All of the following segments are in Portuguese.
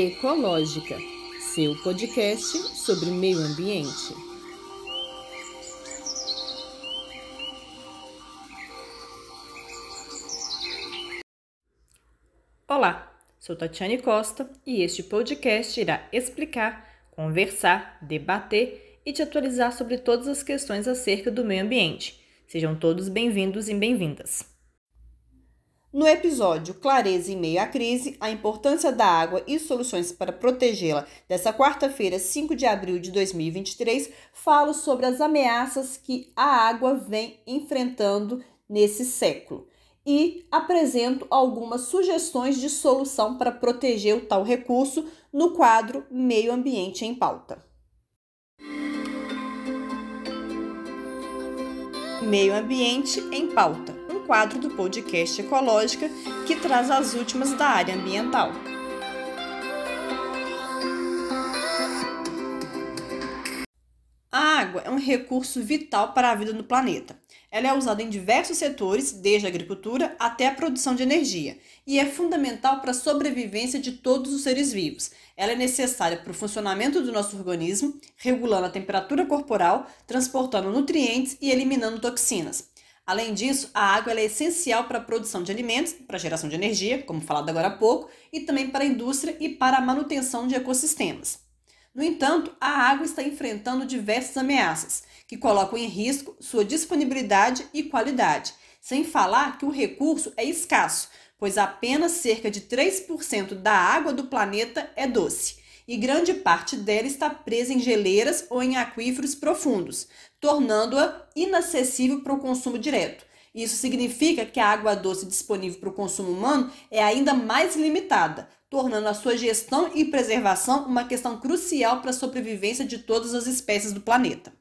Ecológica, seu podcast sobre meio ambiente. Olá, sou Tatiane Costa e este podcast irá explicar, conversar, debater e te atualizar sobre todas as questões acerca do meio ambiente. Sejam todos bem-vindos e bem-vindas. No episódio Clareza em meio à crise, a importância da água e soluções para protegê-la, dessa quarta-feira, 5 de abril de 2023, falo sobre as ameaças que a água vem enfrentando nesse século e apresento algumas sugestões de solução para proteger o tal recurso no quadro Meio Ambiente em Pauta. Meio Ambiente em Pauta quadro do podcast Ecológica que traz as últimas da área ambiental. A água é um recurso vital para a vida no planeta. Ela é usada em diversos setores, desde a agricultura até a produção de energia, e é fundamental para a sobrevivência de todos os seres vivos. Ela é necessária para o funcionamento do nosso organismo, regulando a temperatura corporal, transportando nutrientes e eliminando toxinas. Além disso, a água é essencial para a produção de alimentos, para a geração de energia, como falado agora há pouco, e também para a indústria e para a manutenção de ecossistemas. No entanto, a água está enfrentando diversas ameaças que colocam em risco sua disponibilidade e qualidade, sem falar que o recurso é escasso, pois apenas cerca de 3% da água do planeta é doce e grande parte dela está presa em geleiras ou em aquíferos profundos, tornando-a inacessível para o consumo direto. Isso significa que a água doce disponível para o consumo humano é ainda mais limitada, tornando a sua gestão e preservação uma questão crucial para a sobrevivência de todas as espécies do planeta.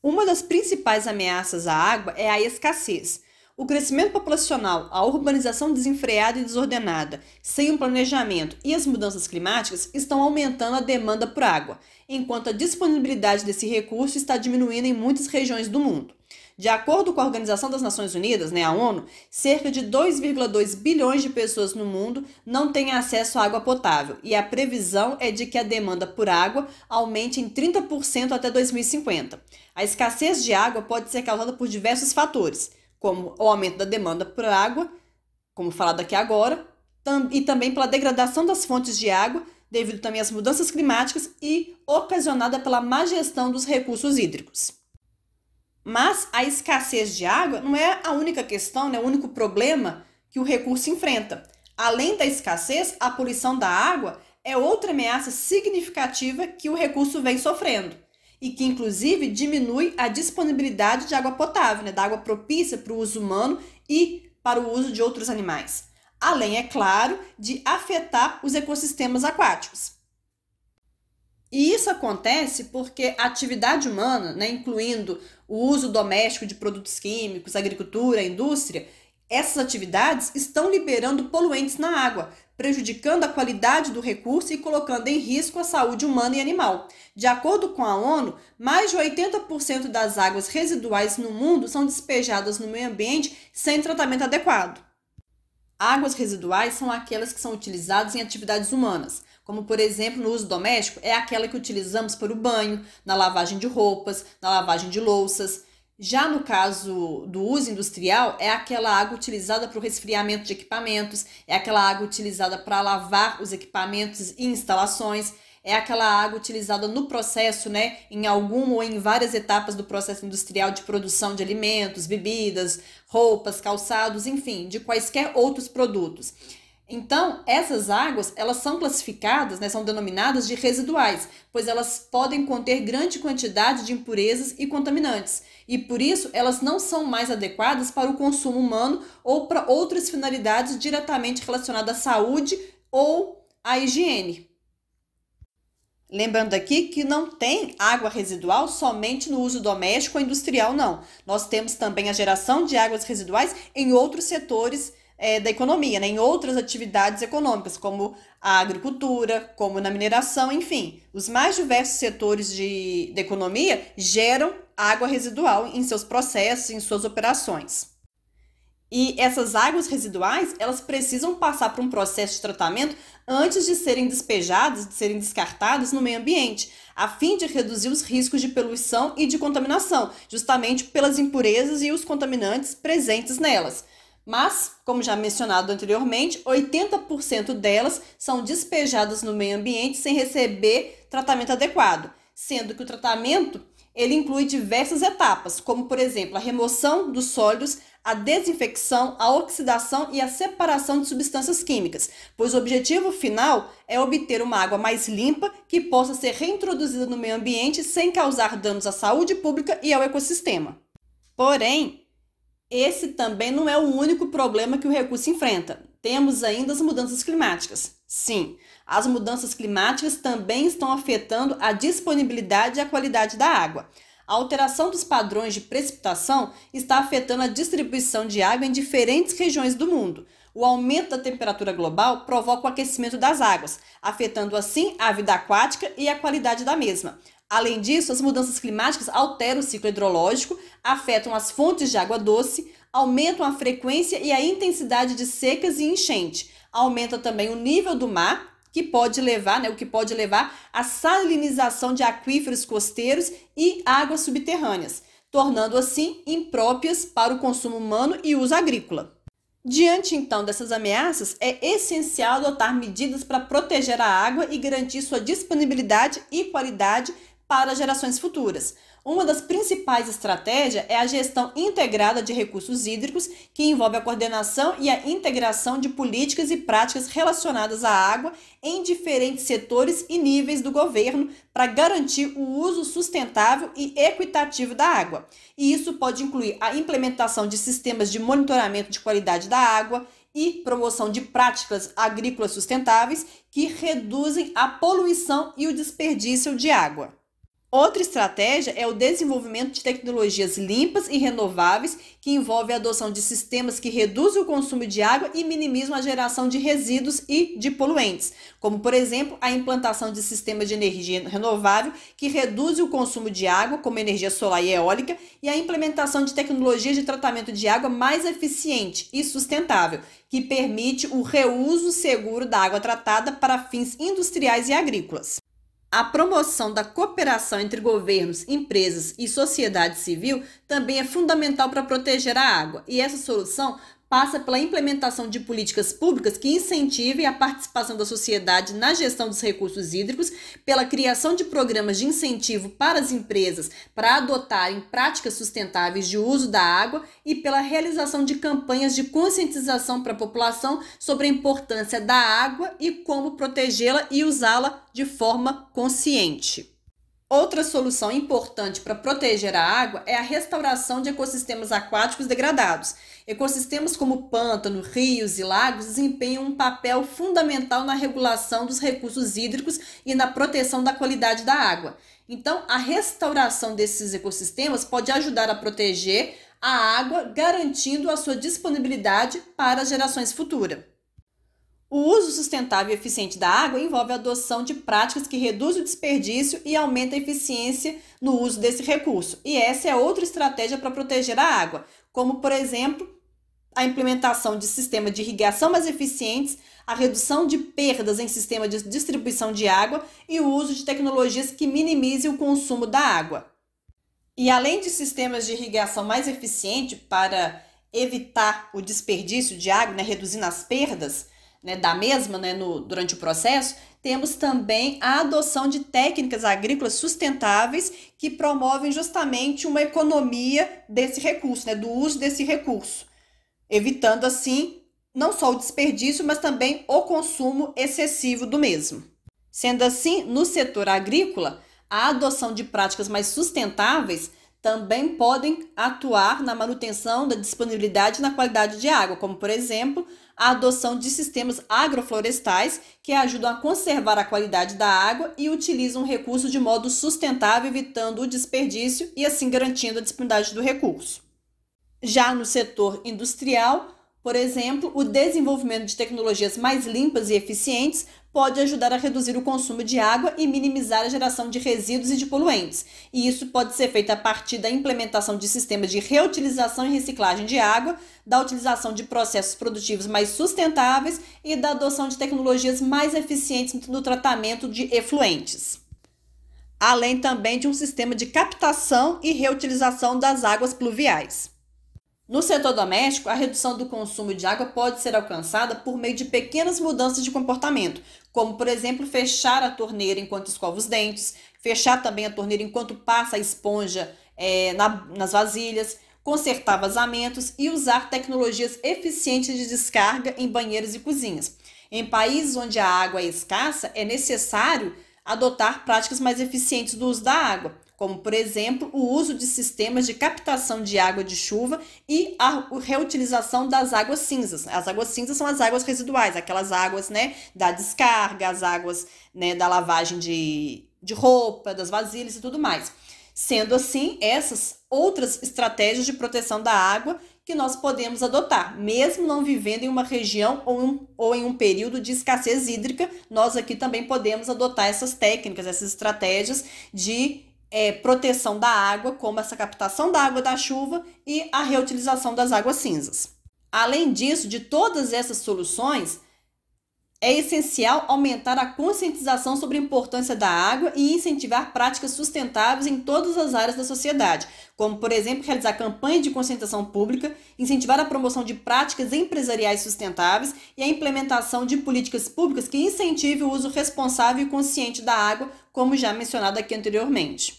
Uma das principais ameaças à água é a escassez. O crescimento populacional, a urbanização desenfreada e desordenada, sem um planejamento e as mudanças climáticas estão aumentando a demanda por água, enquanto a disponibilidade desse recurso está diminuindo em muitas regiões do mundo. De acordo com a Organização das Nações Unidas, né, a ONU, cerca de 2,2 bilhões de pessoas no mundo não têm acesso à água potável e a previsão é de que a demanda por água aumente em 30% até 2050. A escassez de água pode ser causada por diversos fatores como o aumento da demanda por água, como falado aqui agora, e também pela degradação das fontes de água, devido também às mudanças climáticas e ocasionada pela má gestão dos recursos hídricos. Mas a escassez de água não é a única questão, né, o único problema que o recurso enfrenta. Além da escassez, a poluição da água é outra ameaça significativa que o recurso vem sofrendo e que inclusive diminui a disponibilidade de água potável, né, da água propícia para o uso humano e para o uso de outros animais. Além, é claro, de afetar os ecossistemas aquáticos. E isso acontece porque a atividade humana, né, incluindo o uso doméstico de produtos químicos, agricultura, indústria, essas atividades estão liberando poluentes na água, prejudicando a qualidade do recurso e colocando em risco a saúde humana e animal. De acordo com a ONU, mais de 80% das águas residuais no mundo são despejadas no meio ambiente sem tratamento adequado. Águas residuais são aquelas que são utilizadas em atividades humanas, como por exemplo no uso doméstico, é aquela que utilizamos para o banho, na lavagem de roupas, na lavagem de louças. Já no caso do uso industrial, é aquela água utilizada para o resfriamento de equipamentos, é aquela água utilizada para lavar os equipamentos e instalações, é aquela água utilizada no processo, né, em algum ou em várias etapas do processo industrial de produção de alimentos, bebidas, roupas, calçados, enfim, de quaisquer outros produtos. Então, essas águas, elas são classificadas, né, são denominadas de residuais, pois elas podem conter grande quantidade de impurezas e contaminantes, e por isso elas não são mais adequadas para o consumo humano ou para outras finalidades diretamente relacionadas à saúde ou à higiene. Lembrando aqui que não tem água residual somente no uso doméstico ou industrial, não. Nós temos também a geração de águas residuais em outros setores é, da economia, né, em outras atividades econômicas, como a agricultura, como na mineração, enfim. Os mais diversos setores de, da economia geram água residual em seus processos, em suas operações. E essas águas residuais, elas precisam passar por um processo de tratamento antes de serem despejadas, de serem descartadas no meio ambiente, a fim de reduzir os riscos de poluição e de contaminação, justamente pelas impurezas e os contaminantes presentes nelas. Mas, como já mencionado anteriormente, 80% delas são despejadas no meio ambiente sem receber tratamento adequado, sendo que o tratamento ele inclui diversas etapas, como por exemplo a remoção dos sólidos, a desinfecção, a oxidação e a separação de substâncias químicas, pois o objetivo final é obter uma água mais limpa que possa ser reintroduzida no meio ambiente sem causar danos à saúde pública e ao ecossistema. Porém, esse também não é o único problema que o recurso enfrenta. Temos ainda as mudanças climáticas. Sim, as mudanças climáticas também estão afetando a disponibilidade e a qualidade da água. A alteração dos padrões de precipitação está afetando a distribuição de água em diferentes regiões do mundo. O aumento da temperatura global provoca o aquecimento das águas, afetando assim a vida aquática e a qualidade da mesma. Além disso, as mudanças climáticas alteram o ciclo hidrológico, afetam as fontes de água doce, aumentam a frequência e a intensidade de secas e enchente, aumenta também o nível do mar que pode levar, né, o que pode levar à salinização de aquíferos costeiros e águas subterrâneas, tornando assim impróprias para o consumo humano e uso agrícola. Diante então dessas ameaças, é essencial adotar medidas para proteger a água e garantir sua disponibilidade e qualidade para gerações futuras. Uma das principais estratégias é a gestão integrada de recursos hídricos, que envolve a coordenação e a integração de políticas e práticas relacionadas à água em diferentes setores e níveis do governo para garantir o uso sustentável e equitativo da água. E isso pode incluir a implementação de sistemas de monitoramento de qualidade da água, e promoção de práticas agrícolas sustentáveis que reduzem a poluição e o desperdício de água. Outra estratégia é o desenvolvimento de tecnologias limpas e renováveis, que envolve a adoção de sistemas que reduzem o consumo de água e minimizam a geração de resíduos e de poluentes, como, por exemplo, a implantação de sistemas de energia renovável que reduzem o consumo de água, como energia solar e eólica, e a implementação de tecnologias de tratamento de água mais eficiente e sustentável, que permite o reuso seguro da água tratada para fins industriais e agrícolas. A promoção da cooperação entre governos, empresas e sociedade civil também é fundamental para proteger a água, e essa solução passa pela implementação de políticas públicas que incentivem a participação da sociedade na gestão dos recursos hídricos, pela criação de programas de incentivo para as empresas para adotarem práticas sustentáveis de uso da água e pela realização de campanhas de conscientização para a população sobre a importância da água e como protegê-la e usá-la de forma consciente. Outra solução importante para proteger a água é a restauração de ecossistemas aquáticos degradados. Ecossistemas como pântano, rios e lagos desempenham um papel fundamental na regulação dos recursos hídricos e na proteção da qualidade da água. Então, a restauração desses ecossistemas pode ajudar a proteger a água, garantindo a sua disponibilidade para gerações futuras. O uso sustentável e eficiente da água envolve a adoção de práticas que reduzem o desperdício e aumentam a eficiência no uso desse recurso. E essa é outra estratégia para proteger a água, como, por exemplo, a implementação de sistemas de irrigação mais eficientes, a redução de perdas em sistema de distribuição de água e o uso de tecnologias que minimizem o consumo da água. E além de sistemas de irrigação mais eficientes para evitar o desperdício de água, né, reduzindo as perdas, né, da mesma né, no, durante o processo, temos também a adoção de técnicas agrícolas sustentáveis que promovem justamente uma economia desse recurso, né, do uso desse recurso, evitando assim não só o desperdício, mas também o consumo excessivo do mesmo. Sendo assim, no setor agrícola, a adoção de práticas mais sustentáveis também podem atuar na manutenção da disponibilidade e na qualidade de água, como por exemplo, a adoção de sistemas agroflorestais que ajudam a conservar a qualidade da água e utilizam o recurso de modo sustentável, evitando o desperdício e assim garantindo a disponibilidade do recurso. Já no setor industrial, por exemplo, o desenvolvimento de tecnologias mais limpas e eficientes pode ajudar a reduzir o consumo de água e minimizar a geração de resíduos e de poluentes. E isso pode ser feito a partir da implementação de sistemas de reutilização e reciclagem de água, da utilização de processos produtivos mais sustentáveis e da adoção de tecnologias mais eficientes no tratamento de efluentes. Além também de um sistema de captação e reutilização das águas pluviais. No setor doméstico, a redução do consumo de água pode ser alcançada por meio de pequenas mudanças de comportamento, como, por exemplo, fechar a torneira enquanto escova os dentes, fechar também a torneira enquanto passa a esponja é, na, nas vasilhas, consertar vazamentos e usar tecnologias eficientes de descarga em banheiros e cozinhas. Em países onde a água é escassa, é necessário adotar práticas mais eficientes do uso da água como, por exemplo, o uso de sistemas de captação de água de chuva e a reutilização das águas cinzas. As águas cinzas são as águas residuais, aquelas águas né, da descarga, as águas né, da lavagem de, de roupa, das vasilhas e tudo mais. Sendo assim, essas outras estratégias de proteção da água que nós podemos adotar, mesmo não vivendo em uma região ou, um, ou em um período de escassez hídrica, nós aqui também podemos adotar essas técnicas, essas estratégias de é, proteção da água, como essa captação da água da chuva e a reutilização das águas cinzas. Além disso, de todas essas soluções, é essencial aumentar a conscientização sobre a importância da água e incentivar práticas sustentáveis em todas as áreas da sociedade, como, por exemplo, realizar campanhas de conscientização pública, incentivar a promoção de práticas empresariais sustentáveis e a implementação de políticas públicas que incentivem o uso responsável e consciente da água, como já mencionado aqui anteriormente.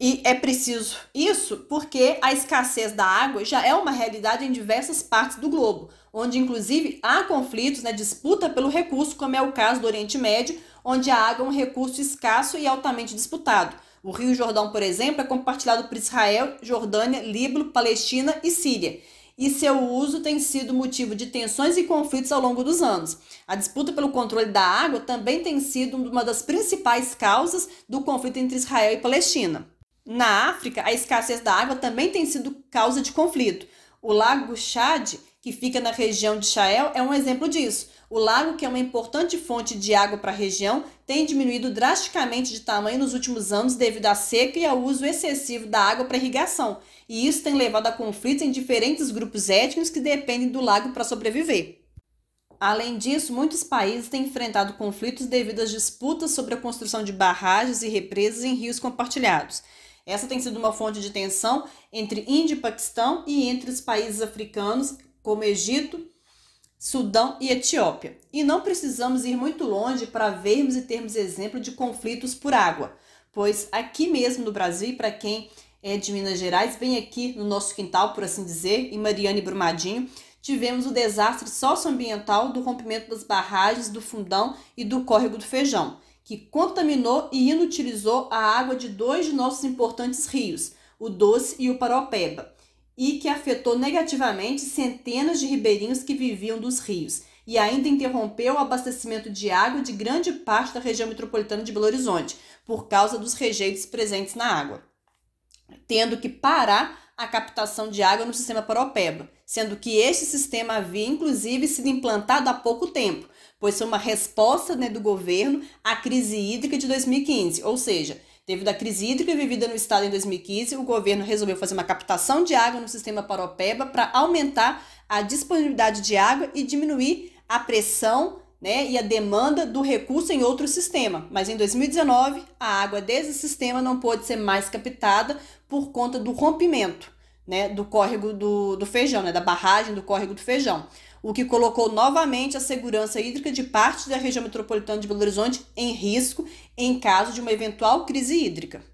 E é preciso isso porque a escassez da água já é uma realidade em diversas partes do globo, onde inclusive há conflitos, né, disputa pelo recurso, como é o caso do Oriente Médio, onde a água é um recurso escasso e altamente disputado. O Rio Jordão, por exemplo, é compartilhado por Israel, Jordânia, Líbano, Palestina e Síria. E seu uso tem sido motivo de tensões e conflitos ao longo dos anos. A disputa pelo controle da água também tem sido uma das principais causas do conflito entre Israel e Palestina. Na África, a escassez da água também tem sido causa de conflito. O lago Chad, que fica na região de Sahel, é um exemplo disso. O lago, que é uma importante fonte de água para a região, tem diminuído drasticamente de tamanho nos últimos anos devido à seca e ao uso excessivo da água para irrigação. E isso tem levado a conflitos em diferentes grupos étnicos que dependem do lago para sobreviver. Além disso, muitos países têm enfrentado conflitos devido às disputas sobre a construção de barragens e represas em rios compartilhados. Essa tem sido uma fonte de tensão entre Índia e Paquistão e entre os países africanos, como Egito, Sudão e Etiópia. E não precisamos ir muito longe para vermos e termos exemplo de conflitos por água, pois aqui mesmo no Brasil, para quem é de Minas Gerais, bem aqui no nosso quintal, por assim dizer, em Mariana e Brumadinho, tivemos o desastre socioambiental do rompimento das barragens do Fundão e do Córrego do Feijão que contaminou e inutilizou a água de dois de nossos importantes rios, o Doce e o Paropeba, e que afetou negativamente centenas de ribeirinhos que viviam dos rios, e ainda interrompeu o abastecimento de água de grande parte da região metropolitana de Belo Horizonte, por causa dos rejeitos presentes na água, tendo que parar a captação de água no sistema Paropeba, sendo que este sistema havia inclusive sido implantado há pouco tempo, pois foi uma resposta né, do governo à crise hídrica de 2015. Ou seja, devido à crise hídrica vivida no estado em 2015, o governo resolveu fazer uma captação de água no sistema Paropeba para aumentar a disponibilidade de água e diminuir a pressão né, e a demanda do recurso em outro sistema. Mas em 2019, a água desse sistema não pôde ser mais captada por conta do rompimento né, do córrego do, do feijão, né, da barragem do córrego do feijão o que colocou novamente a segurança hídrica de parte da região metropolitana de Belo Horizonte em risco em caso de uma eventual crise hídrica.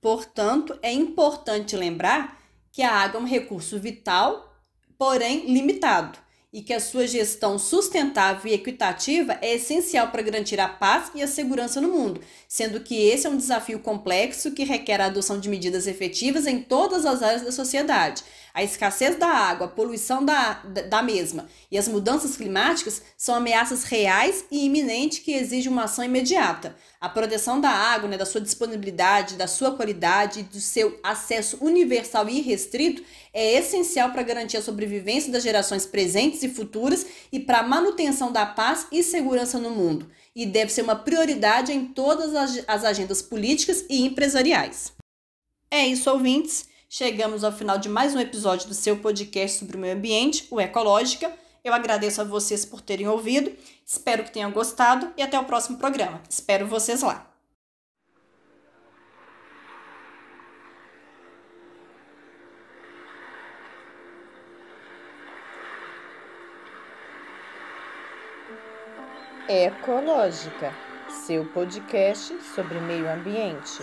Portanto, é importante lembrar que a água é um recurso vital, porém limitado e que a sua gestão sustentável e equitativa é essencial para garantir a paz e a segurança no mundo, sendo que esse é um desafio complexo que requer a adoção de medidas efetivas em todas as áreas da sociedade. A escassez da água, a poluição da, da mesma e as mudanças climáticas são ameaças reais e iminentes que exigem uma ação imediata. A proteção da água, né, da sua disponibilidade, da sua qualidade e do seu acesso universal e irrestrito é essencial para garantir a sobrevivência das gerações presentes e futuras e para a manutenção da paz e segurança no mundo, e deve ser uma prioridade em todas as agendas políticas e empresariais. É isso, ouvintes. Chegamos ao final de mais um episódio do seu podcast sobre o meio ambiente, o Ecológica. Eu agradeço a vocês por terem ouvido, espero que tenham gostado e até o próximo programa. Espero vocês lá. Ecológica, seu podcast sobre meio ambiente.